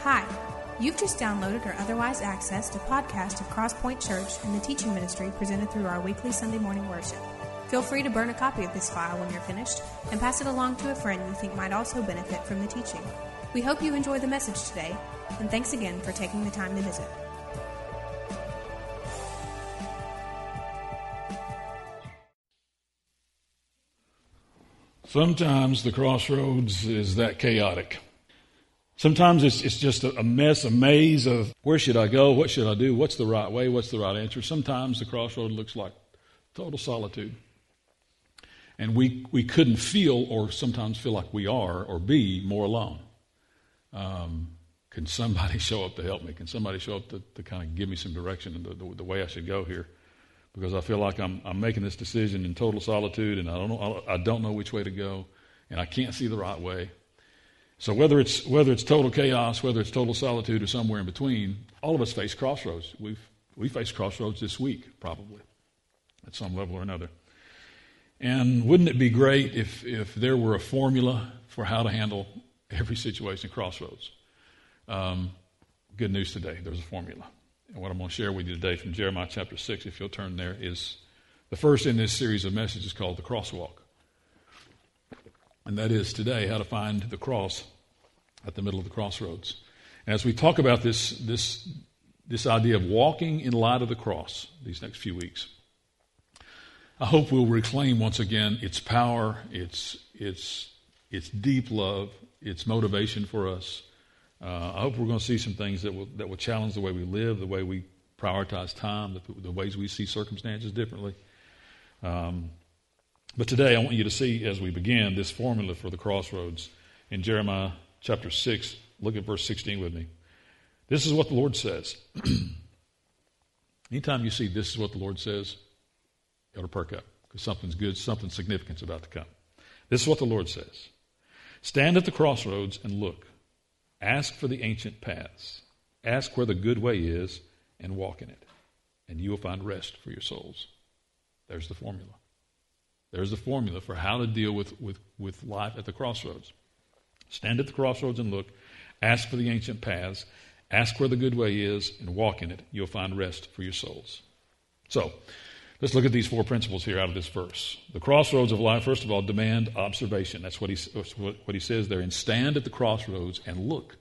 Hi, you've just downloaded or otherwise accessed a podcast of Crosspoint Church and the teaching ministry presented through our weekly Sunday morning worship. Feel free to burn a copy of this file when you're finished and pass it along to a friend you think might also benefit from the teaching. We hope you enjoy the message today, and thanks again for taking the time to visit. Sometimes the crossroads is that chaotic. Sometimes it's, it's just a, mess, a maze of where should I go? What should I do? What's the right way? What's the right answer? Sometimes the crossroad looks like total solitude. And we, we couldn't feel, or sometimes feel like we are, or be more alone. Um, can somebody show up to help me? Can somebody show up to, to kind of give me some direction in the, the, the way I should go here? Because I feel like I'm, I'm making this decision in total solitude, and I don't know I don't know which way to go, and I can't see the right way. So whether it's whether it's total chaos, whether it's total solitude, or somewhere in between, all of us face crossroads. We've we face crossroads this week, probably, at some level or another. And wouldn't it be great if if there were a formula for how to handle every situation crossroads? Um, good news today. There's a formula. And what I'm going to share with you today from Jeremiah chapter 6, if you'll turn there, is the first in this series of messages called the crosswalk and that is today how to find the cross at the middle of the crossroads. As we talk about this, this, this idea of walking in light of the cross these next few weeks, I hope we'll reclaim once again its power, its, its, its deep love, its motivation for us. Uh, I hope we're going to see some things that will, that will challenge the way we live, the way we prioritize time, the, the ways we see circumstances differently. Um, but today I want you to see as we begin this formula for the crossroads in Jeremiah chapter 6. Look at verse 16 with me. This is what the Lord says. Anytime you see this is what the Lord says, you ought to perk up because something's good, something significant's about to come. This is what the Lord says Stand at the crossroads and look. Ask for the ancient paths. Ask where the good way is and walk in it, and you will find rest for your souls. There's the formula. There's a formula for how to deal with, with, with life at the crossroads. Stand at the crossroads and look. Ask for the ancient paths. Ask where the good way is and walk in it. You'll find rest for your souls. So, let's look at these four principles here out of this verse. The crossroads of life, first of all, demand observation. That's what he, what he says there. And stand at the crossroads and look.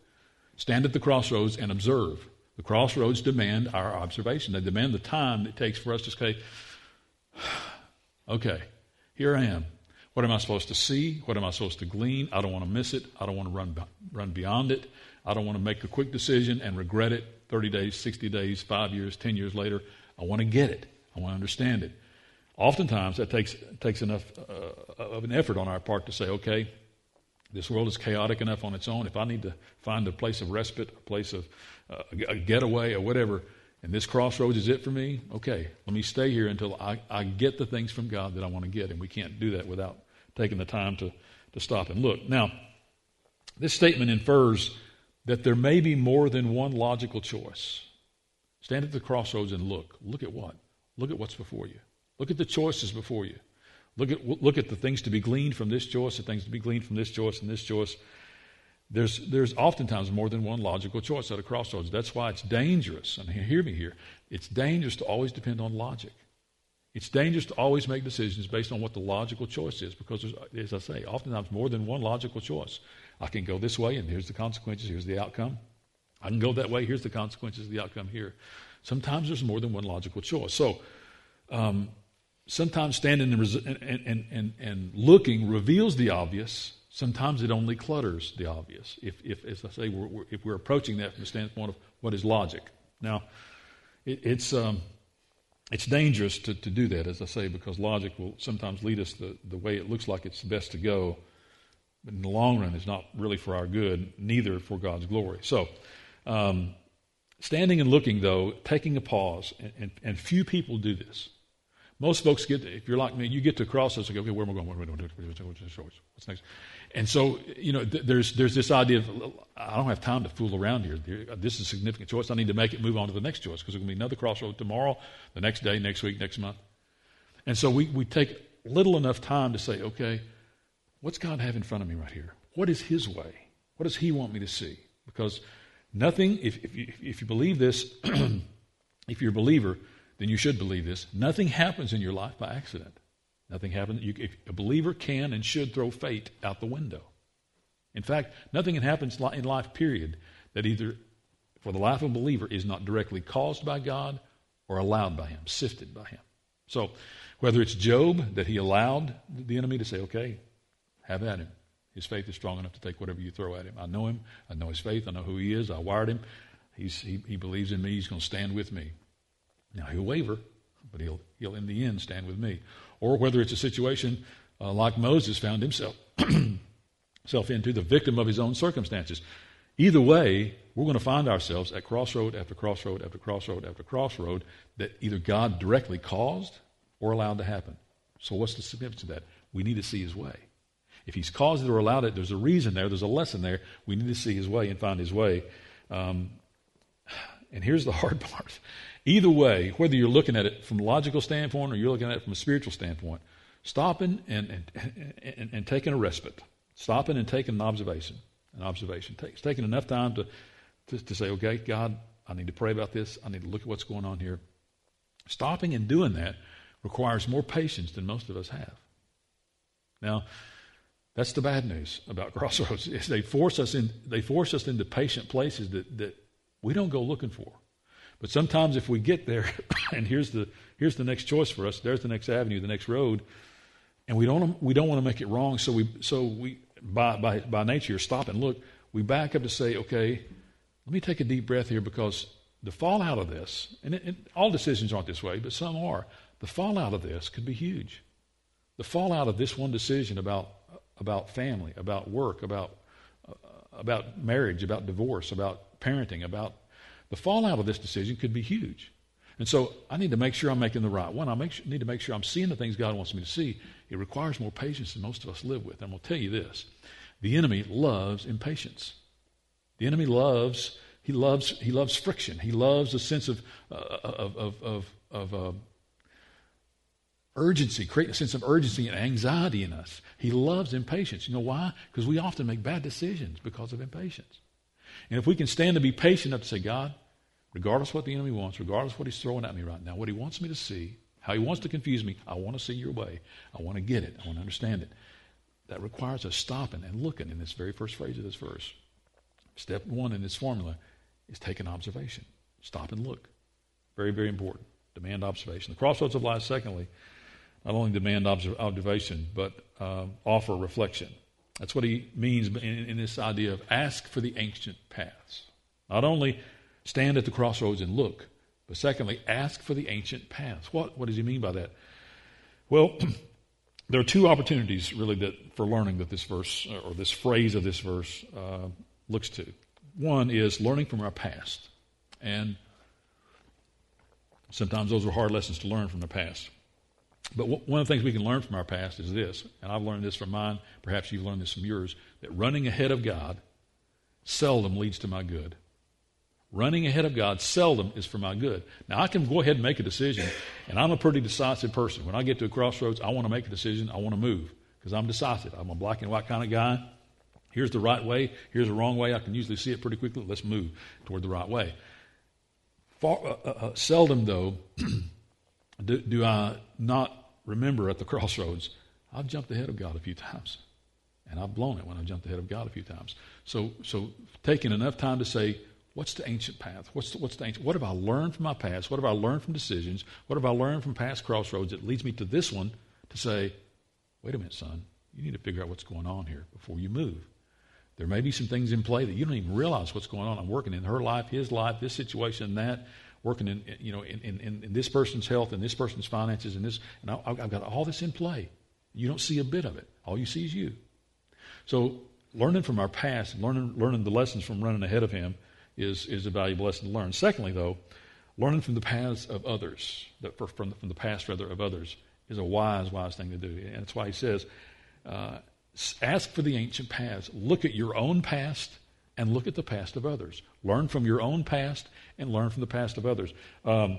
Stand at the crossroads and observe. The crossroads demand our observation. They demand the time it takes for us to say, okay, here I am. What am I supposed to see? What am I supposed to glean? I don't want to miss it. I don't want to run, run beyond it. I don't want to make a quick decision and regret it 30 days, 60 days, five years, 10 years later. I want to get it. I want to understand it. Oftentimes, that takes, takes enough uh, of an effort on our part to say, okay, this world is chaotic enough on its own. If I need to find a place of respite, a place of uh, a getaway, or whatever, and this crossroads is it for me, okay, let me stay here until I, I get the things from God that I want to get. And we can't do that without taking the time to, to stop and look. Now, this statement infers that there may be more than one logical choice. Stand at the crossroads and look. Look at what? Look at what's before you. Look at the choices before you. Look at, look at the things to be gleaned from this choice, the things to be gleaned from this choice and this choice. There's, there's oftentimes more than one logical choice at a crossroads. That's why it's dangerous, and hear me here, it's dangerous to always depend on logic. It's dangerous to always make decisions based on what the logical choice is because, as I say, oftentimes more than one logical choice. I can go this way, and here's the consequences, here's the outcome. I can go that way, here's the consequences, the outcome here. Sometimes there's more than one logical choice. So, um, sometimes standing and, and, and, and, looking reveals the obvious, sometimes it only clutters the obvious. If, if as I say, we're, we're, if we're approaching that from the standpoint of what is logic. Now, it, it's, um, it's dangerous to, to do that, as I say, because logic will sometimes lead us the, the way it looks like it's best to go. But in the long run, it's not really for our good, neither for God's glory. So, um, standing and looking, though, taking a pause, and, and, and few people do this. Most folks get, if you're like me, you get to crossroads and go, okay, where am I going? What's next? And so, you know, th- there's, there's this idea of, I don't have time to fool around here. This is a significant choice. I need to make it move on to the next choice because there's going to be another crossroad tomorrow, the next day, next week, next month. And so we, we take little enough time to say, okay, what's God have in front of me right here? What is His way? What does He want me to see? Because Nothing, if, if, you, if you believe this, if you're a believer, then you should believe this. Nothing happens in your life by accident. Nothing happens. You, a believer can and should throw fate out the window. In fact, nothing happens in life, period, that either for the life of a believer is not directly caused by God or allowed by Him, sifted by Him. So, whether it's Job that he allowed the enemy to say, okay, have at him. His faith is strong enough to take whatever you throw at him. I know him. I know his faith. I know who he is. I wired him. He's, he, he believes in me. He's going to stand with me. Now, he'll waver, but he'll, he'll in the end stand with me. Or whether it's a situation uh, like Moses found himself, himself into, the victim of his own circumstances. Either way, we're going to find ourselves at crossroad after crossroad after crossroad after crossroad that either God directly caused or allowed to happen. So, what's the significance of that? We need to see his way. If he's caused it or allowed it, there's a reason there, there's a lesson there. We need to see his way and find his way. Um, and here's the hard part. Either way, whether you're looking at it from a logical standpoint or you're looking at it from a spiritual standpoint, stopping and, and, and, and taking a respite, stopping and taking an observation, an observation, takes taking enough time to, to, to say, okay, God, I need to pray about this. I need to look at what's going on here. Stopping and doing that requires more patience than most of us have. Now, that's the bad news about crossroads. Is they force us in they force us into patient places that, that we don't go looking for. But sometimes if we get there, and here's the here's the next choice for us, there's the next avenue, the next road, and we don't we don't want to make it wrong, so we so we by by by nature stop and look, we back up to say, okay, let me take a deep breath here because the fallout of this, and, it, and all decisions aren't this way, but some are. The fallout of this could be huge. The fallout of this one decision about about family, about work, about, uh, about marriage, about divorce, about parenting, about the fallout of this decision could be huge. And so I need to make sure I'm making the right one. I make, need to make sure I'm seeing the things God wants me to see. It requires more patience than most of us live with. And I'm going to tell you this the enemy loves impatience. The enemy loves, he loves, he loves friction. He loves a sense of, uh, of, of, of, of uh, urgency, create a sense of urgency and anxiety in us. He loves impatience. You know why? Because we often make bad decisions because of impatience. And if we can stand to be patient enough to say, God, regardless what the enemy wants, regardless what he's throwing at me right now, what he wants me to see, how he wants to confuse me, I want to see your way. I want to get it. I want to understand it. That requires us stopping and looking in this very first phrase of this verse. Step one in this formula is take an observation. Stop and look. Very, very important. Demand observation. The crossroads of life, secondly, not only demand observation, but uh, offer reflection. That's what he means in, in, this idea of ask for the ancient paths. Not only stand at the crossroads and look, but secondly, ask for the ancient paths. What, what does he mean by that? Well, there are two opportunities really that for learning that this verse or this phrase of this verse uh, looks to. One is learning from our past, and sometimes those are hard lessons to learn from the past. But w- one of the things we can learn from our past is this, and I've learned this from mine, perhaps you've learned this from yours, that running ahead of God seldom leads to my good. Running ahead of God seldom is for my good. Now, I can go ahead and make a decision, and I'm a pretty decisive person. When I get to a crossroads, I want to make a decision, I want to move, because I'm decisive. I'm a black and white kind of guy. Here's the right way, here's the wrong way. I can usually see it pretty quickly. Let's move toward the right way. Far, uh, uh, uh seldom, though, do, do I not remember at the crossroads, I've jumped ahead of God a few times. And I've blown it when I've jumped ahead of God a few times. So, so taking enough time to say, what's the ancient path? What's the, what's the ancient, what have I learned from my past? What have I learned from decisions? What have I learned from past crossroads that leads me to this one to say, wait a minute, son, you need to figure out what's going on here before you move. There may be some things in play that you don't even realize what's going on. I'm working in her life, his life, this situation, that working in, you know, in, in, in this person's health and this person's finances and this, and I, I've got all this in play. You don't see a bit of it. All you see is you. So learning from our past, learning, learning the lessons from running ahead of him is, is a valuable lesson to learn. Secondly, though, learning from the paths of others, from, from the past rather of others, is a wise, wise thing to do. And that's why he says, uh, ask for the ancient paths. Look at your own past and look at the past of others. Learn from your own past and learn from the past of others. Um,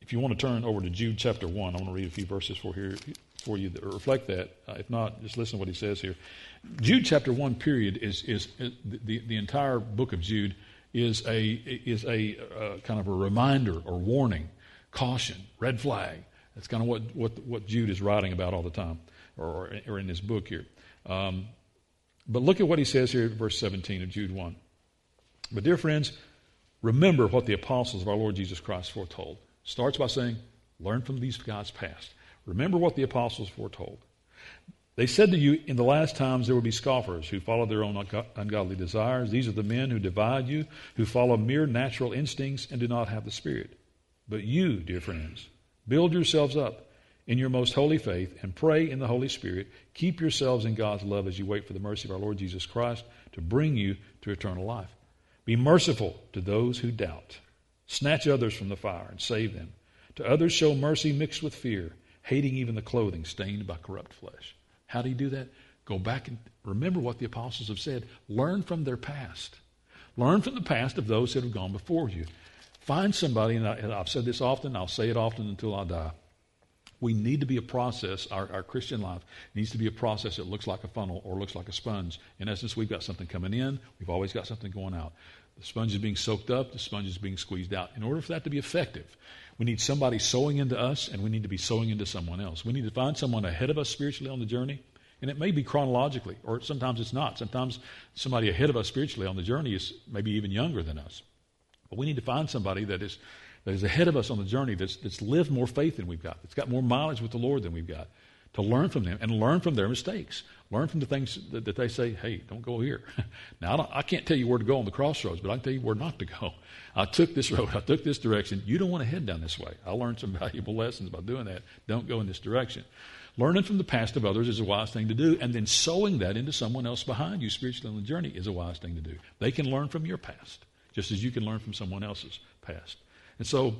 if you want to turn over to Jude chapter 1, I want to read a few verses for here for you that reflect that. Uh, if not, just listen to what he says here. Jude chapter 1, period, is, is, is the, the entire book of Jude is a, is a uh, kind of a reminder or warning, caution, red flag. That's kind of what, what, what Jude is writing about all the time, or, or in this book here. Um, but look at what he says here, verse 17 of Jude 1. But, dear friends, remember what the apostles of our Lord Jesus Christ foretold. Starts by saying, learn from these guys past. Remember what the apostles foretold. They said to you, In the last times there will be scoffers who follow their own ungodly desires. These are the men who divide you, who follow mere natural instincts and do not have the Spirit. But you, dear friends, build yourselves up in your most holy faith and pray in the Holy Spirit. Keep yourselves in God's love as you wait for the mercy of our Lord Jesus Christ to bring you to eternal life. Be merciful to those who doubt. Snatch others from the fire and save them. To others, show mercy mixed with fear, hating even the clothing stained by corrupt flesh. How do you do that? Go back and remember what the apostles have said. Learn from their past. Learn from the past of those that have gone before you. Find somebody, and, I, have said this often, I'll say it often until I die. We need to be a process, our, our Christian life needs to be a process that looks like a funnel or looks like a sponge. In essence, we've got something coming in, we've always got something going out. The sponge is being soaked up, the sponge is being squeezed out. In order for that to be effective, we need somebody sowing into us, and we need to be sowing into someone else. We need to find someone ahead of us spiritually on the journey, and it may be chronologically, or sometimes it's not. Sometimes somebody ahead of us spiritually on the journey is maybe even younger than us. But we need to find somebody that is, that is ahead of us on the journey, that's, that's lived more faith than we've got, that's got more mileage with the Lord than we've got, to learn from them and learn from their mistakes. Learn from the things that, that they say, hey, don't go here. now, I, I, can't tell you where to go on the crossroads, but I can tell you where not to go. I took this road, I took this direction. You don't want to head down this way. I learned some valuable lessons by doing that. Don't go in this direction. Learning from the past of others is a wise thing to do, and then sowing that into someone else behind you spiritually on the journey is a wise thing to do. They can learn from your past, just as you can learn from someone else's past. And so,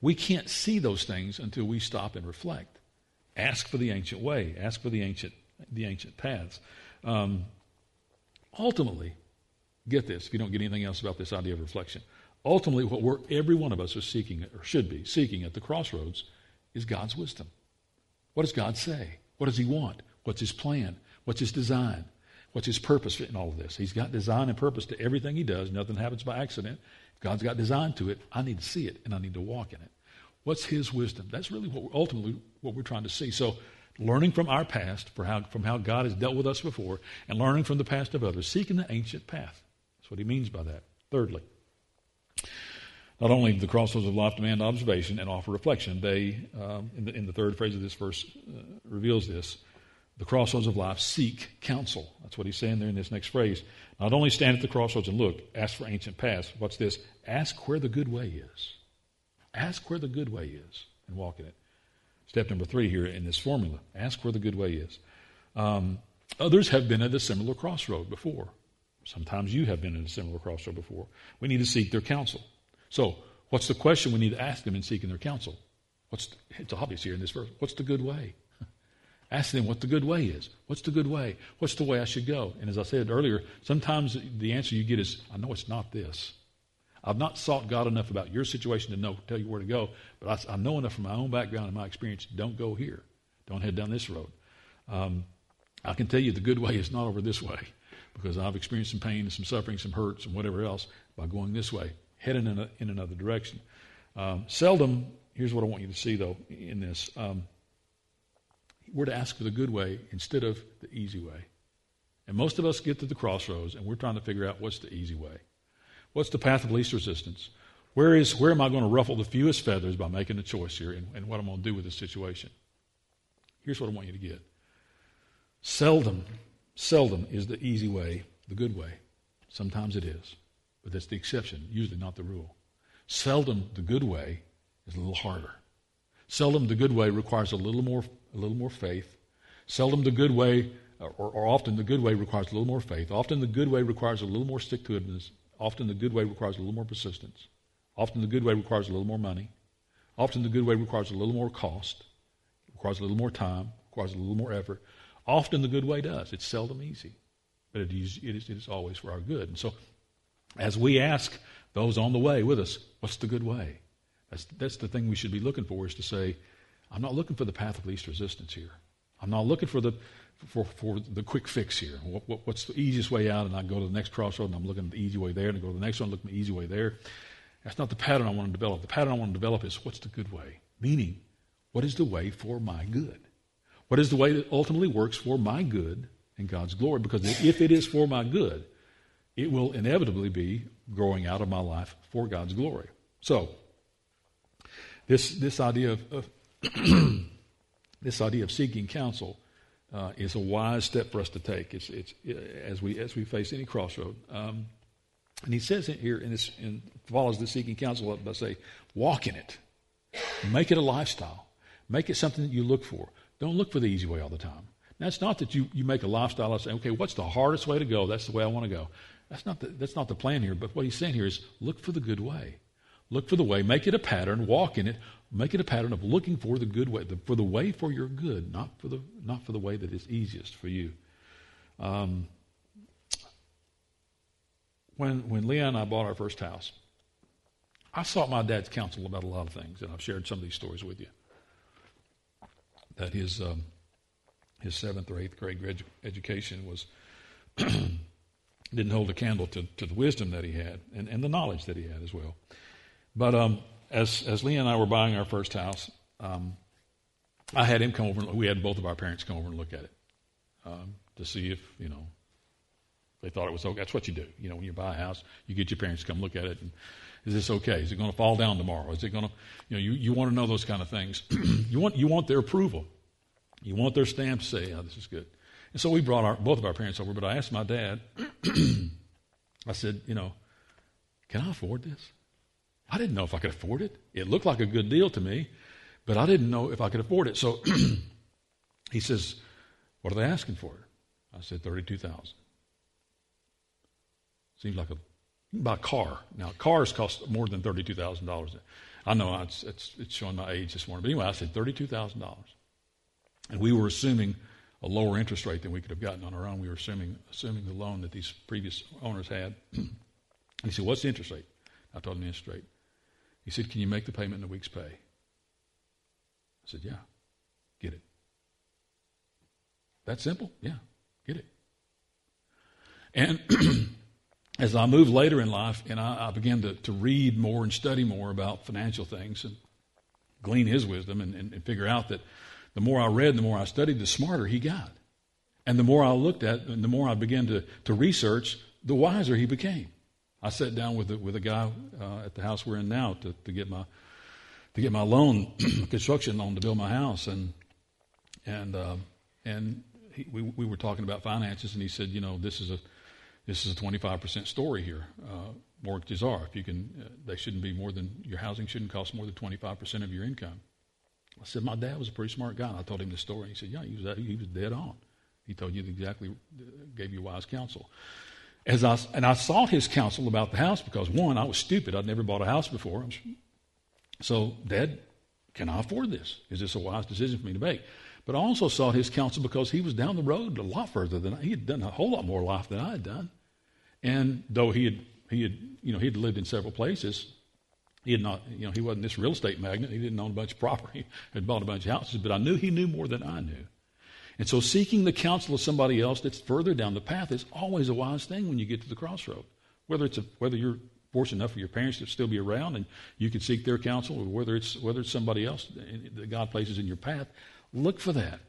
we can't see those things until we stop and reflect. Ask for the ancient way. Ask for the ancient, the ancient paths. Um, ultimately, get this if you don't get anything else about this idea of reflection. Ultimately, what we're, every one of us are seeking, or should be seeking at the crossroads, is God's wisdom. What does God say? What does He want? What's His plan? What's His design? What's His purpose in all of this? He's got design and purpose to everything He does. Nothing happens by accident. God's got design to it, I need to see it and I need to walk in it. What's His wisdom? That's really what ultimately what we're trying to see. So, learning from our past, how, from how God has dealt with us before, and learning from the past of others, seeking the ancient path. That's what He means by that. Thirdly, not only the crossroads of life demand observation and offer reflection, they, um, in, the, in, the, third phrase of this verse, uh, reveals this. The crossroads of life seek counsel. That's what he's saying there in this next phrase. Not only stand at the crossroads and look, ask for ancient paths. What's this? Ask where the good way is. Ask where the good way is and walk in it. Step number three here in this formula ask where the good way is. Um, others have been at a similar crossroad before. Sometimes you have been at a similar crossroad before. We need to seek their counsel. So, what's the question we need to ask them in seeking their counsel? What's the, it's obvious here in this verse. What's the good way? Ask them what the good way is. What's the good way? What's the way I should go? And as I said earlier, sometimes the answer you get is, I know it's not this. I've not sought God enough about your situation to know tell you where to go, but I, I know enough from my own background and my experience. Don't go here. Don't head down this road. Um, I can tell you the good way is not over this way because I've experienced some pain and some suffering, some hurts, and whatever else by going this way heading in, a, in another direction. Um, seldom, here's what I want you to see though in this. Um, we're to ask for the good way instead of the easy way. And most of us get to the crossroads and we're trying to figure out what's the easy way. What's the path of least resistance? Where is where am I going to ruffle the fewest feathers by making a choice here and, and what I'm going to do with this situation? Here's what I want you to get. Seldom, seldom is the easy way the good way. Sometimes it is. But that's the exception, usually not the rule. Seldom the good way is a little harder. Seldom the good way requires a little more, a little more faith. Seldom the good way, or, or often the good way requires a little more faith. Often the good way requires a little more stick to itness. Often the good way requires a little more persistence. Often the good way requires a little more money. Often the good way requires a little more cost, requires a little more time, requires a little more effort. Often the good way does. It's seldom easy, but it is, it is, it is always for our good. And so as we ask those on the way with us, what's the good way? That's, that's the thing we should be looking for is to say, I'm not looking for the path of least resistance here. I'm not looking for the for, for the quick fix here. What, what, what's the easiest way out? And I go to the next crossroad and I'm looking at the easy way there, and I go to the next one, look at the easy way there. That's not the pattern I want to develop. The pattern I want to develop is what's the good way? Meaning, what is the way for my good? What is the way that ultimately works for my good and God's glory? Because if it is for my good, it will inevitably be growing out of my life for God's glory. So, this, this idea of, of this idea of seeking counsel uh, is a wise step for us to take. It's, it's, as, we, as we face any crossroad. Um, and he says here, in this, follows the seeking counsel up by say, walk in it. Make it a lifestyle. Make it something that you look for. Don't look for the easy way all the time. Now, it's not that you, you make a lifestyle and say, okay, what's the hardest way to go? That's the way I want to go. That's not the, that's not the plan here. But what he's saying here is look for the good way. Look for the way. Make it a pattern. Walk in it. Make it a pattern of looking for the good way, the, for the way for your good, not for the, not for the way that is easiest for you. Um, when, when Leah and I bought our first house, I sought my dad's counsel about a lot of things, and I've shared some of these stories with you. That his, um, his seventh or eighth grade edu- education was didn't hold a candle to, to the wisdom that he had and, and the knowledge that he had as well. But um, as, as Lee and I were buying our first house, um, I had him come over. And, we had both of our parents come over and look at it um, to see if you know they thought it was okay. That's what you do. You know, when you buy a house, you get your parents to come look at it. And, is this okay? Is it going to fall down tomorrow? Is it going to, you know, you, you want to know those kind of things. you want you want their approval. You want their stamp to say, "Oh, this is good." And so we brought our both of our parents over. But I asked my dad. I said, you know, can I afford this? I didn't know if I could afford it. It looked like a good deal to me, but I didn't know if I could afford it. So he says, What are they asking for? I said, 32000 Seems like a buy a car. Now, cars cost more than $32,000. I know it's, it's, it's, showing my age this morning, but anyway, I said $32,000. And we were assuming a lower interest rate than we could have gotten on our own. We were assuming, assuming the loan that these previous owners had. he said, What's the interest rate? I told him the interest rate. He said, Can you make the payment in a week's pay? I said, Yeah, get it. That simple? Yeah, get it. And as I moved later in life and I, I, began to, to read more and study more about financial things and glean his wisdom and, and, and figure out that the more I read, the more I studied, the smarter he got. And the more I looked at and the more I began to, to research, the wiser he became. I sat down with a, with a guy uh, at the house we're in now to, to get my to get my loan, construction loan to build my house, and and uh, and he, we we were talking about finances, and he said, you know, this is a this is a 25% story here. Uh, mortgages are. If you can, uh, they shouldn't be more than your housing shouldn't cost more than 25% of your income. I said, my dad was a pretty smart guy. And I told him the story. He said, yeah, he was, he was dead on. He told you exactly, uh, gave you wise counsel. As I, and I sought his counsel about the house because, one, I was stupid. I'd never bought a house before. So, Dad, can I afford this? Is this a wise decision for me to make? But I also sought his counsel because he was down the road a lot further than I. He had done a whole lot more life than I had done. And though he had, he had, you know, he had lived in several places, he had not, you know, he wasn't this real estate magnate. He didn't own a bunch of property. He had bought a bunch of houses, but I knew he knew more than I knew. And so seeking the counsel of somebody else that's further down the path is always a wise thing when you get to the crossroad. Whether it's a, whether you're fortunate enough for your parents to still be around and you can seek their counsel, or whether it's whether it's somebody else that God places in your path, look for that.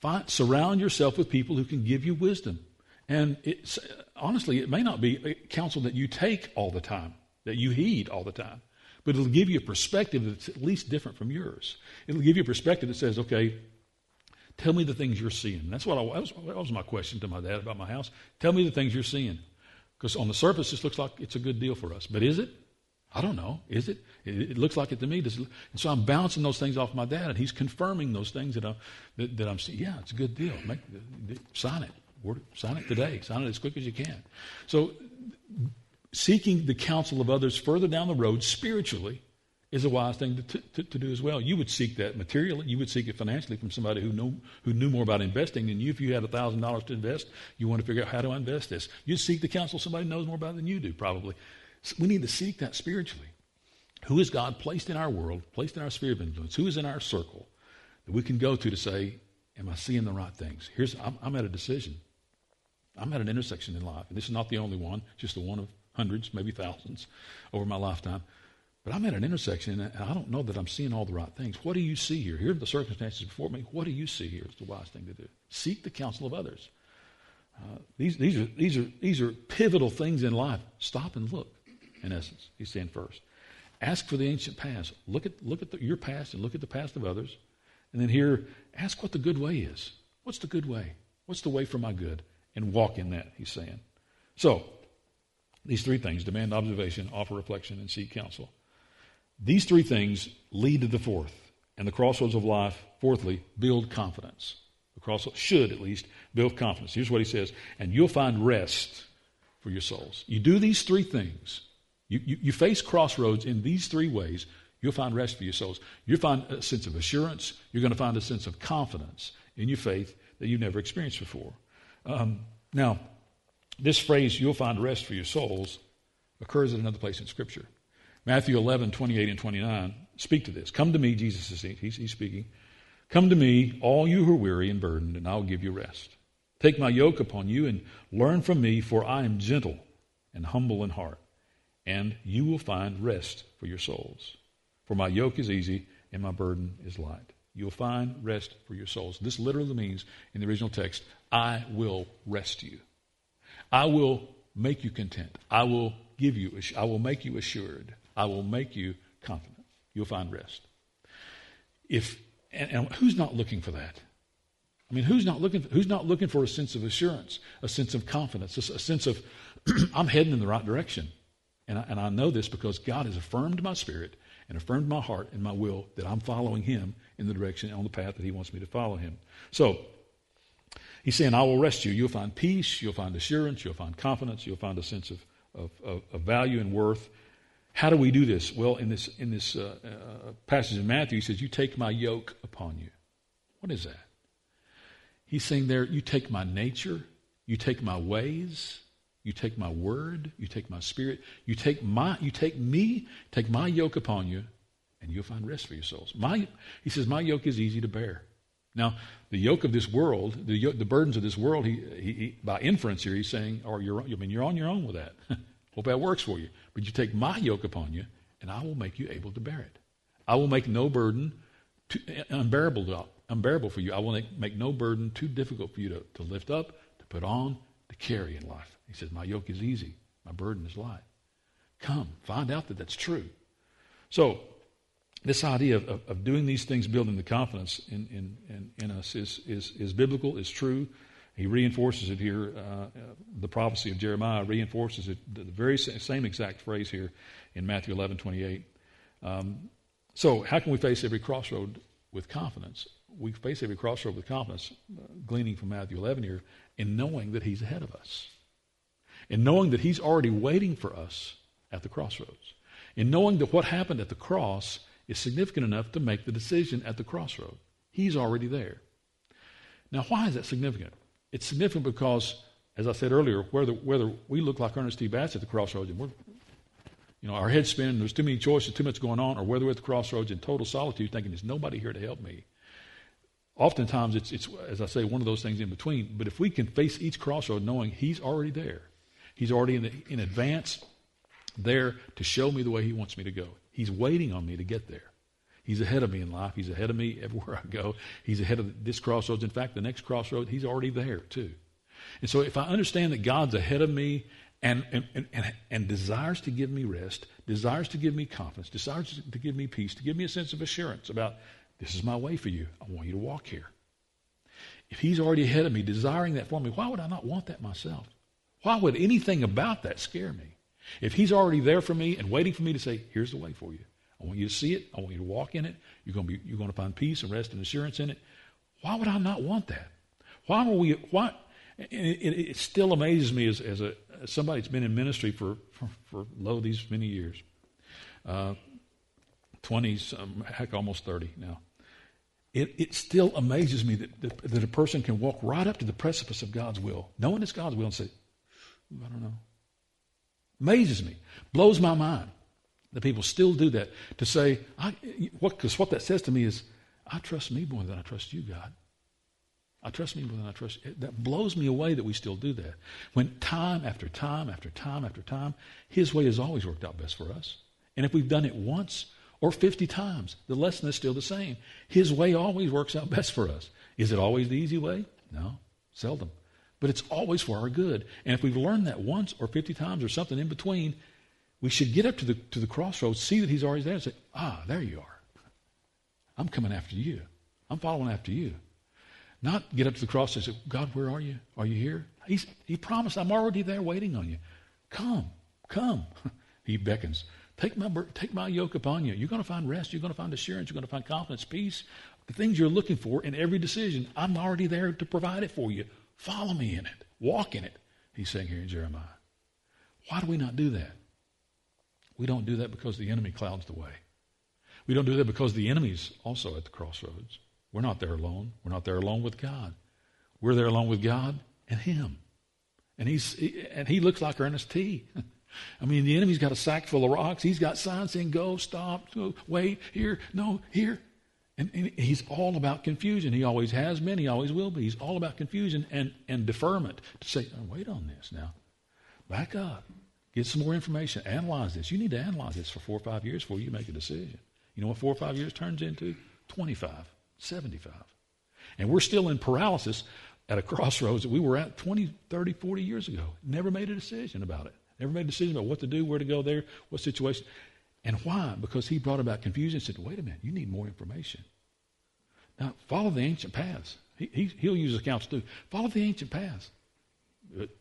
Find, surround yourself with people who can give you wisdom. And it's, honestly, it may not be counsel that you take all the time, that you heed all the time, but it'll give you a perspective that's at least different from yours. It'll give you a perspective that says, okay, Tell me the things you're seeing. That's what I, that was, that was my question to my dad about my house. Tell me the things you're seeing. Because on the surface, this looks like it's a good deal for us. But is it? I don't know. Is it? It, it looks like it to me. Does and so I'm bouncing those things off my dad, and he's confirming those things that, I, that, that I'm seeing. Yeah, it's a good deal. Make, sign it. Word, sign it today. Sign it as quick as you can. So seeking the counsel of others further down the road spiritually is a wise thing to, to, to, do as well. You would seek that materially, you would seek it financially from somebody who knew, who knew more about investing than you. If you had $1,000 to invest, you want to figure out how to invest this. You'd seek the counsel of somebody who knows more about it than you do, probably. So we need to seek that spiritually. Who is God placed in our world, placed in our sphere of influence? Who is in our circle that we can go to to say, Am I seeing the right things? Here's, I'm, I'm at a decision. I'm at an intersection in life. And this is not the only one, just the one of hundreds, maybe thousands over my lifetime. But I'm at an intersection, and I don't know that I'm seeing all the right things. What do you see here? Here are the circumstances before me. What do you see here is the wise thing to do. Seek the counsel of others. Uh, these, these, are, these, are, these are pivotal things in life. Stop and look, in essence, he's saying first. Ask for the ancient past. Look at, look at the, your past and look at the past of others. And then here, ask what the good way is. What's the good way? What's the way for my good? And walk in that, he's saying. So, these three things demand observation, offer reflection, and seek counsel. These three things lead to the fourth. And the crossroads of life, fourthly, build confidence. The crossroads should, at least, build confidence. Here's what he says And you'll find rest for your souls. You do these three things. You, you, you face crossroads in these three ways. You'll find rest for your souls. You'll find a sense of assurance. You're going to find a sense of confidence in your faith that you've never experienced before. Um, now, this phrase, you'll find rest for your souls, occurs in another place in Scripture. Matthew 11, 28 and 29 speak to this. Come to me, Jesus is he's, he's speaking. Come to me, all you who are weary and burdened, and I'll give you rest. Take my yoke upon you and learn from me, for I am gentle and humble in heart, and you will find rest for your souls. For my yoke is easy and my burden is light. You'll find rest for your souls. This literally means, in the original text, I will rest you. I will make you content. I will give you, I will make you assured. I will make you confident. You'll find rest. If and, and who's not looking for that? I mean, who's not looking? For, who's not looking for a sense of assurance, a sense of confidence, a, a sense of I'm heading in the right direction, and I, and I know this because God has affirmed my spirit and affirmed my heart and my will that I'm following Him in the direction on the path that He wants me to follow Him. So He's saying, I will rest you. You'll find peace, you'll find assurance, you'll find confidence, you'll find a sense of, of, of, of value and worth. How do we do this? Well, in this, in this uh, uh, passage in Matthew, he says, You take my yoke upon you. What is that? He's saying there, You take my nature, you take my ways, you take my word, you take my spirit, you take my you take me, take my yoke upon you, and you'll find rest for your souls. My he says, My yoke is easy to bear. Now, the yoke of this world, the, yoke, the burdens of this world, he, he, he, by inference here, he's saying, or you're, I mean, you're on your own with that. Hope that works for you. But you take my yoke upon you, and I will make you able to bear it. I will make no burden too, uh, unbearable, to, unbearable for you. I will make, make no burden too difficult for you to, to lift up, to put on, to carry in life. He says, My yoke is easy, my burden is light. Come, find out that that's true. So, this idea of, of, of, doing these things, building the confidence in, in, in, in, us, is, is, is biblical, is true. He reinforces it here. Uh, the prophecy of Jeremiah reinforces it, the very same exact phrase here in Matthew 11 28. Um, so, how can we face every crossroad with confidence? We face every crossroad with confidence, uh, gleaning from Matthew 11 here, in knowing that He's ahead of us, in knowing that He's already waiting for us at the crossroads, in knowing that what happened at the cross is significant enough to make the decision at the crossroad. He's already there. Now, why is that significant? It's significant because, as I said earlier, whether, whether we look like Ernest T. Bass at the crossroads and we're, you know, our head's spinning, there's too many choices, too much going on, or whether we're at the crossroads in total solitude thinking there's nobody here to help me. Oftentimes, it's, it's, as I say, one of those things in between. But if we can face each crossroad knowing He's already there, He's already in, the, in advance there to show me the way He wants me to go. He's waiting on me to get there. He's ahead of me in life. He's ahead of me everywhere I go. He's ahead of this crossroads. In fact, the next crossroad, he's already there too. And so if I understand that God's ahead of me and, and, and, and, desires to give me rest, desires to give me confidence, desires to give me peace, to give me a sense of assurance about this is my way for you. I want you to walk here. If he's already ahead of me, desiring that for me, why would I not want that myself? Why would anything about that scare me? If He's already there for me and waiting for me to say, here's the way for you. I want you to see it. I want you to walk in it. You're going to, be, you're going to find peace and rest and assurance in it. Why would I not want that? Why are we, why, it, it, it still amazes me as, as, a, as somebody that's been in ministry for, for, for lo, these many years. Uh, 20s, um, heck, almost 30 now. It, it still amazes me that, that, that a person can walk right up to the precipice of God's will, knowing it's God's will, and say, I don't know. Amazes me, blows my mind that people still do that to say, I, what, because what that says to me is, I trust me more than I trust you, God. I trust me more than I trust you. That blows me away that we still do that. When time after time after time after time, His way has always worked out best for us. And if we've done it once or 50 times, the lesson is still the same. His way always works out best for us. Is it always the easy way? No, seldom. But it's always for our good. And if we've learned that once or 50 times or something in between, we should get up to the, to the crossroads, see that He's already there, and say, Ah, there you are. I'm coming after you. I'm following after you. Not get up to the cross and say, God, where are you? Are you here? He's, he promised, I'm already there waiting on you. Come, come. he beckons. Take my, take my yoke upon you. You're going to find rest. You're going to find assurance. You're going to find confidence, peace, the things you're looking for in every decision. I'm already there to provide it for you. Follow me in it. Walk in it. He's saying here in Jeremiah. Why do we not do that? We don't do that because the enemy clouds the way. We don't do that because the enemy's also at the crossroads. We're not there alone. We're not there alone with God. We're there alone with God and Him. And he's and he looks like Ernest T. I mean, the enemy's got a sack full of rocks. He's got signs saying, "Go, stop, go, wait, here, no, here." And, and, he's all about confusion. He always has been. He always will be. He's all about confusion and, and deferment to say, oh, wait on this now. Back up. Get some more information. Analyze this. You need to analyze this for four or five years before you make a decision. You know what four or five years turns into? 25, 75. And we're still in paralysis at a crossroads that we were at 20, 30, 40 years ago. Never made a decision about it. Never made a decision about what to do, where to go there, what situation. And why? Because he brought about confusion and said, wait a minute, you need more information. Now, follow the ancient paths. He, he, he'll use his accounts too. Follow the ancient paths.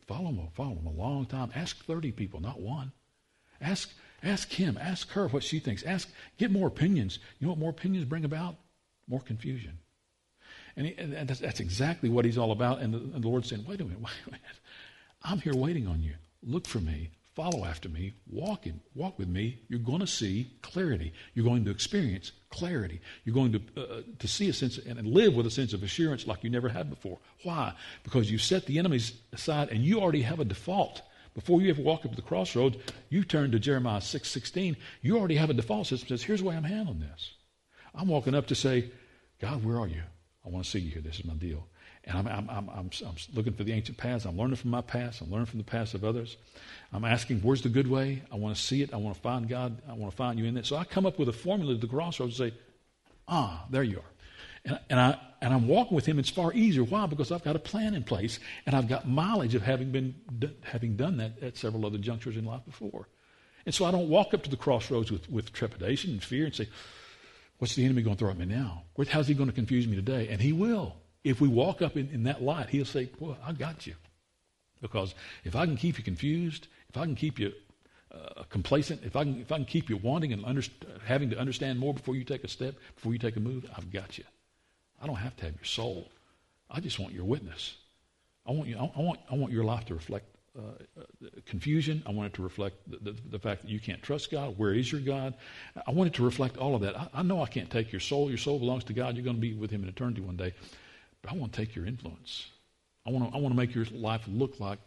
Follow him, follow them a long time. Ask 30 people, not one. Ask, ask him, ask her what she thinks. Ask, get more opinions. You know what more opinions bring about? More confusion. And, he, and that's, that's, exactly what he's all about. And the, and the Lord's saying, wait a minute, wait a minute. I'm here waiting on you. Look for me. Follow after me. Walk in, walk with me. You're going to see clarity. You're going to experience clarity. You're going to, uh, to see a sense and live with a sense of assurance like you never had before. Why? Because you set the enemies aside and you already have a default. Before you ever walk up to the crossroads, you turn to Jeremiah 6 16. You already have a default system says, here's the way I'm handling this. I'm walking up to say, God, where are you? I want to see you here. This is my deal. And I'm, I'm, I'm, I'm, I'm looking for the ancient paths. I'm learning from my past. I'm learning from the past of others. I'm asking, where's the good way? I want to see it. I want to find God. I want to find you in it. So I come up with a formula to the crossroads and say, ah, there you are. And, and, I, and I'm walking with him. It's far easier. Why? Because I've got a plan in place, and I've got mileage of having, been, having done that at several other junctures in life before. And so I don't walk up to the crossroads with, with trepidation and fear and say, what's the enemy going to throw at me now? How's he going to confuse me today? And he will. If we walk up in, in that light, he'll say, Well, I got you. Because if I can keep you confused, if I can keep you uh, complacent, if I, can, if I can keep you wanting and under, having to understand more before you take a step, before you take a move, I've got you. I don't have to have your soul. I just want your witness. I want, you, I, I want, I want your life to reflect uh, uh, confusion. I want it to reflect the, the, the, fact that you can't trust God. Where is your God? I want it to reflect all of that. I, I know I can't take your soul. Your soul belongs to God. You're going to be with Him in eternity one day. But I want to take your influence. I want to, I want to make your life look like,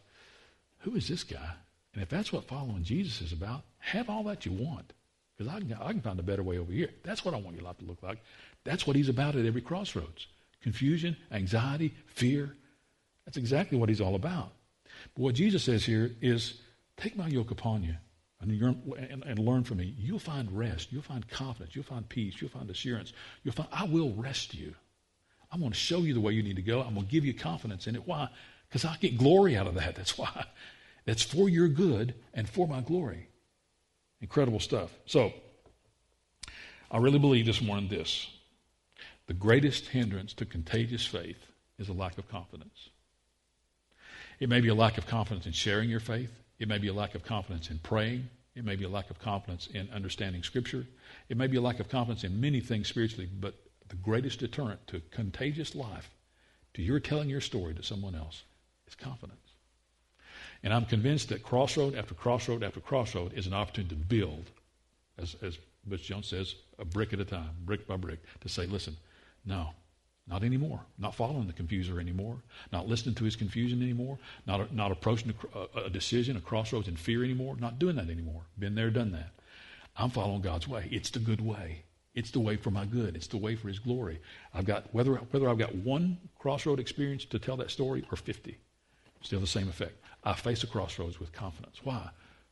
who is this guy? And if that's what following Jesus is about, have all that you want. Because I can, I can find a better way over here. That's what I want your life to look like. That's what he's about at every crossroads. Confusion, anxiety, fear. That's exactly what he's all about. But what Jesus says here is, take my yoke upon you and, and, and, learn from me. You'll find rest. You'll find confidence. You'll find peace. You'll find assurance. You'll find, I will rest you. I'm going to show you the way you need to go. I'm going to give you confidence in it. Why? Because I get glory out of that. That's why. That's for your good and for my glory. Incredible stuff. So, I really believe this morning this. The greatest hindrance to contagious faith is a lack of confidence. It may be a lack of confidence in sharing your faith. It may be a lack of confidence in praying. It may be a lack of confidence in understanding Scripture. It may be a lack of confidence in many things spiritually, but the greatest deterrent to contagious life, to your telling your story to someone else, is confidence. And I'm convinced that crossroad after crossroad after crossroad is an opportunity to build, as, as Butch Jones says, a brick at a time, brick by brick, to say, listen, no, not anymore. Not following the confuser anymore. Not listening to his confusion anymore. Not, not approaching a, a decision, a crossroads in fear anymore. Not doing that anymore. Been there, done that. I'm following God's way. It's the good way. It's the way for my good. It's the way for His glory. I've got whether whether I've got one crossroad experience to tell that story or fifty, still the same effect. I face a crossroads with confidence. Why?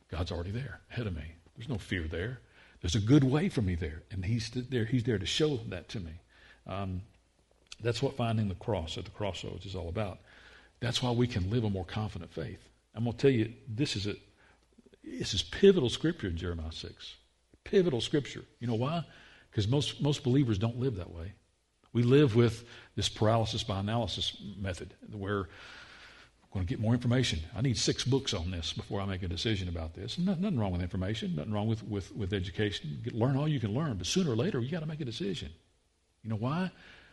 God's already there ahead of me. There's no fear there. There's a good way for me there, and He's there. He's there to show that to me. Um, that's what finding the cross at the crossroads is all about. That's why we can live a more confident faith. I'm going to tell you, this is a this is pivotal scripture in Jeremiah 6. Pivotal scripture. You know why? Because most, most believers don't live that way. We live with this paralysis by analysis method where I'm going to get more information. I need six books on this before I make a decision about this. Nothing, nothing wrong with information, nothing wrong with, with, with education. Get, learn all you can learn, but sooner or later, you got to make a decision. You know why?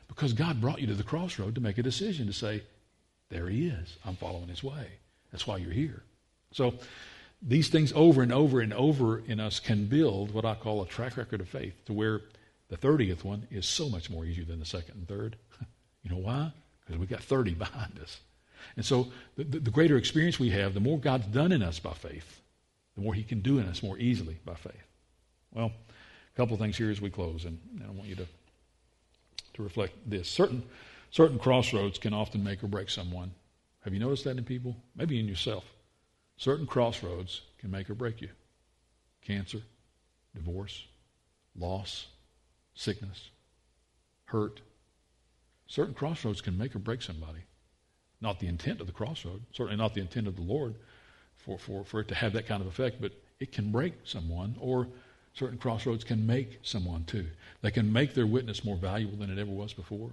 Because God brought you to the crossroad to make a decision to say, there he is. I'm following his way. That's why you're here. So these things over and over and over in us can build what I call a track record of faith to where the 30th one is so much more easier than the second and third. you know why? Because we've got 30 behind us. And so the, the, the, greater experience we have, the more God's done in us by faith, the more he can do in us more easily by faith. Well, a couple of things here as we close, and, and I want you to, to reflect this. Certain, certain crossroads can often make or break someone. Have you noticed that in people? Maybe in yourself. Certain crossroads can make or break you cancer, divorce, loss, sickness, hurt. Certain crossroads can make or break somebody. Not the intent of the crossroad, certainly not the intent of the Lord for, for, for it to have that kind of effect, but it can break someone, or certain crossroads can make someone too. They can make their witness more valuable than it ever was before.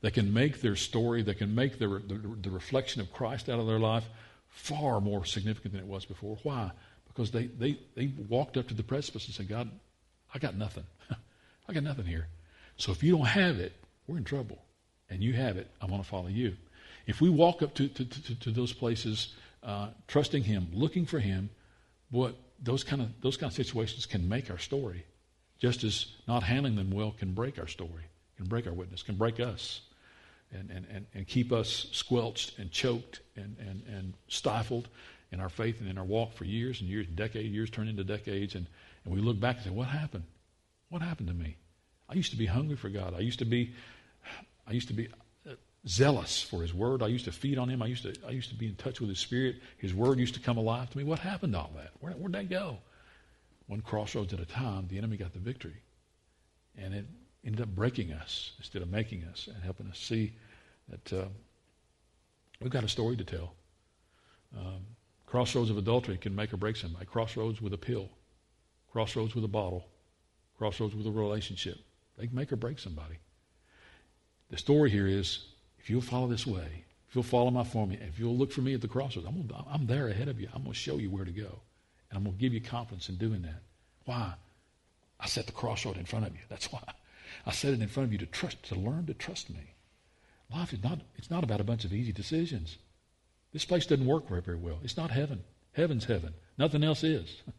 They can make their story, they can make their, the, the reflection of Christ out of their life far more significant than it was before. Why? Because they, they, they walked up to the precipice and said, God, I got nothing. I got nothing here. So if you don't have it, we're in trouble. And you have it, I'm going to follow you. If we walk up to, to, to, to those places, uh, trusting Him, looking for Him, what those kind of those kind of situations can make our story, just as not handling them well can break our story, can break our witness, can break us and, and, and, and keep us squelched and choked and, and, and stifled in our faith and in our walk for years and years, decades, years turn into decades. And, and we look back and say, what happened? What happened to me? I used to be hungry for God. I used to be, I used to be uh, zealous for His Word. I used to feed on Him. I used to, I used to be in touch with His Spirit. His Word used to come alive to me. What happened to all that? Where, where'd that go? One crossroads at a time, the enemy got the victory. And it ended up breaking us instead of making us and helping us see that uh, we've got a story to tell. Um, crossroads of adultery can make or break somebody. Crossroads with a pill, crossroads with a bottle, crossroads with a relationship. They can make or break somebody. The story here is if you'll follow this way, if you'll follow my formula, if you'll look for me at the crossroads, I'm, gonna, I'm there ahead of you. I'm going to show you where to go. And I'm going to give you confidence in doing that. Why? I set the crossroad in front of you. That's why. I set it in front of you to trust, to learn to trust me. Life is not, it's not about a bunch of easy decisions. This place doesn't work very, well. It's not heaven. Heaven's heaven. Nothing else is.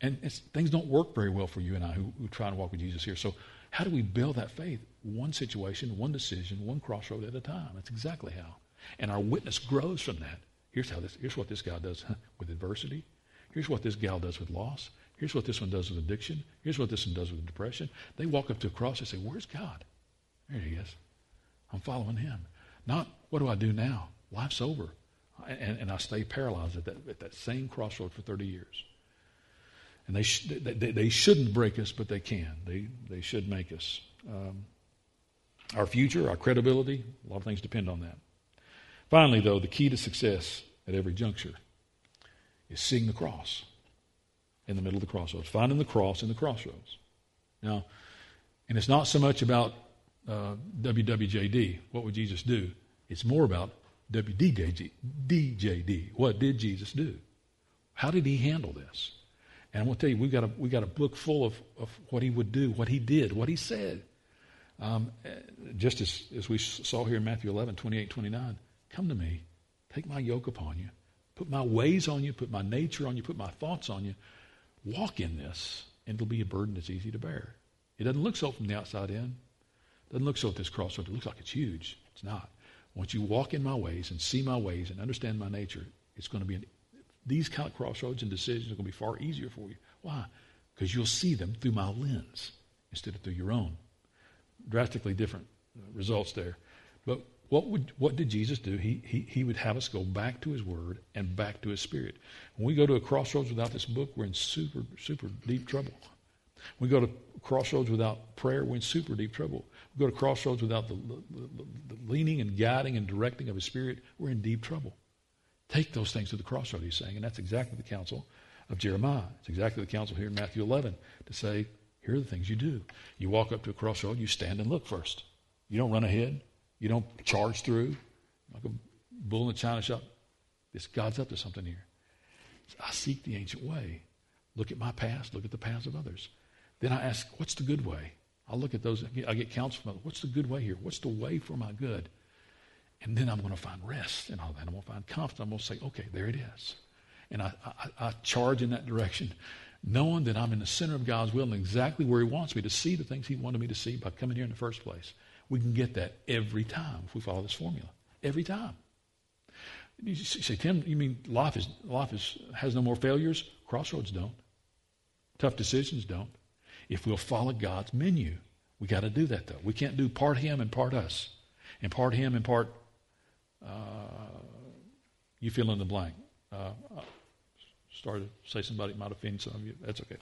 And things don't work very well for you and I who, who try to walk with Jesus here. So how do we build that faith? One situation, one decision, one crossroad at a time. That's exactly how. And our witness grows from that. Here's how this, here's what this guy does with adversity. Here's what this gal does with loss. Here's what this one does with addiction. Here's what this one does with depression. They walk up to a cross and say, Where's God? There he is. I'm following him. Not, what do I do now? Life's over. And, and I stay paralyzed at that, at that same crossroad for 30 years. And they, sh- they, they, shouldn't break us, but they can. They, they should make us. Um, our future, our credibility, a lot of things depend on that. Finally, though, the key to success at every juncture is seeing the cross in the middle of the crossroads, finding the cross in the crossroads. Now, and it's not so much about uh, WWJD, what would Jesus do? It's more about WDJD, DJD. What did Jesus do? How did he handle this? And I'm going to tell you, we've got a, we got a book full of, of what he would do, what he did, what he said. Um, just as, as we saw here in Matthew 11, 28, 29. Come to me, take my yoke upon you, put my ways on you, put my nature on you, put my thoughts on you. Walk in this, and it'll be a burden that's easy to bear. It doesn't look so from the outside in. It doesn't look so at this crossroad. It looks like it's huge. It's not. Once you walk in my ways and see my ways and understand my nature, it's going to be an, these kind of crossroads and decisions are going to be far easier for you. Why? Because you'll see them through my lens instead of through your own. Drastically different results there. But what, would, what did Jesus do? He, he, he would have us go back to His Word and back to His Spirit. When we go to a crossroads without this book, we're in super, super deep trouble. When we go to crossroads without prayer, we're in super deep trouble. We go to crossroads without the, the, the, the leaning and guiding and directing of His Spirit, we're in deep trouble. Take those things to the crossroad, he's saying. And that's exactly the counsel of Jeremiah. It's exactly the counsel here in Matthew 11 to say, here are the things you do. You walk up to a crossroad, you stand and look first. You don't run ahead. You don't charge through like a bull in a china shop. This God's up to something here. I seek the ancient way. Look at my past. Look at the past of others. Then I ask, what's the good way? I'll look at those. I get counsel from others. What's the good way here? What's the way for my good? And then I'm going to find rest and all that. I'm going to find confidence. I'm going to say, okay, there it is. And I, I, I charge in that direction, knowing that I'm in the center of God's will and exactly where He wants me to see the things He wanted me to see by coming here in the first place. We can get that every time if we follow this formula. Every time. You say, Tim, you mean life is life is has no more failures? Crossroads don't. Tough decisions don't. If we'll follow God's menu, we got to do that though. We can't do part Him and part us, and part Him and part uh, you fill in the blank. Uh, started to say somebody might offend some of you. That's okay.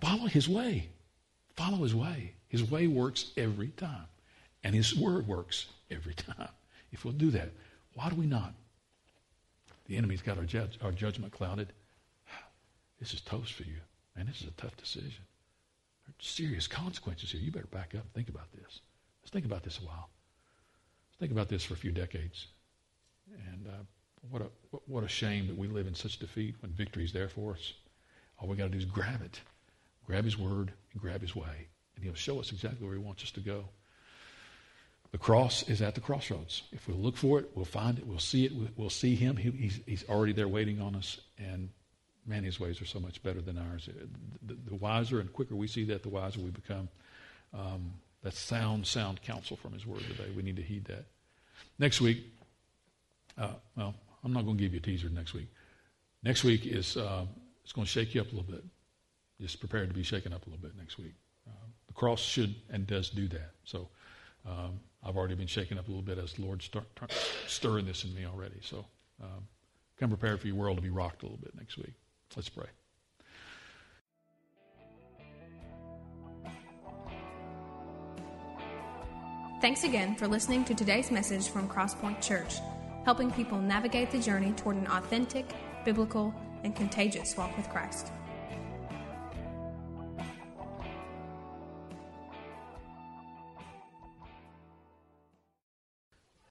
Follow His way. Follow His way. His way works every time. And His Word works every time. If we'll do that, why do we not? The enemy's got our, judge, our judgment clouded. This is toast for you. Man, this is a tough decision. There are serious consequences here. You better back up and think about this. Let's think about this a while. Let's think about this for a few decades. And uh, what, a, what a shame that we live in such defeat when victory is there for us. All we got to do is grab it. Grab his word and grab his way. And he'll show us exactly where he wants us to go. The cross is at the crossroads. If we'll look for it, we'll find it, we'll see it, we'll see him. He, he's, he's already there waiting on us. And man, his ways are so much better than ours. The, the wiser and quicker we see that, the wiser we become. Um, that's sound, sound counsel from his word today. We need to heed that. Next week, uh, well, I'm not going to give you a teaser next week. Next week is uh, it's going to shake you up a little bit. Just prepare to be shaken up a little bit next week. Uh, the cross should and does do that. So um, I've already been shaken up a little bit as the Lord start, stirring this in me already. So um, come prepared for your world to be rocked a little bit next week. Let's pray. Thanks again for listening to today's message from Crosspoint Church, helping people navigate the journey toward an authentic, biblical, and contagious walk with Christ.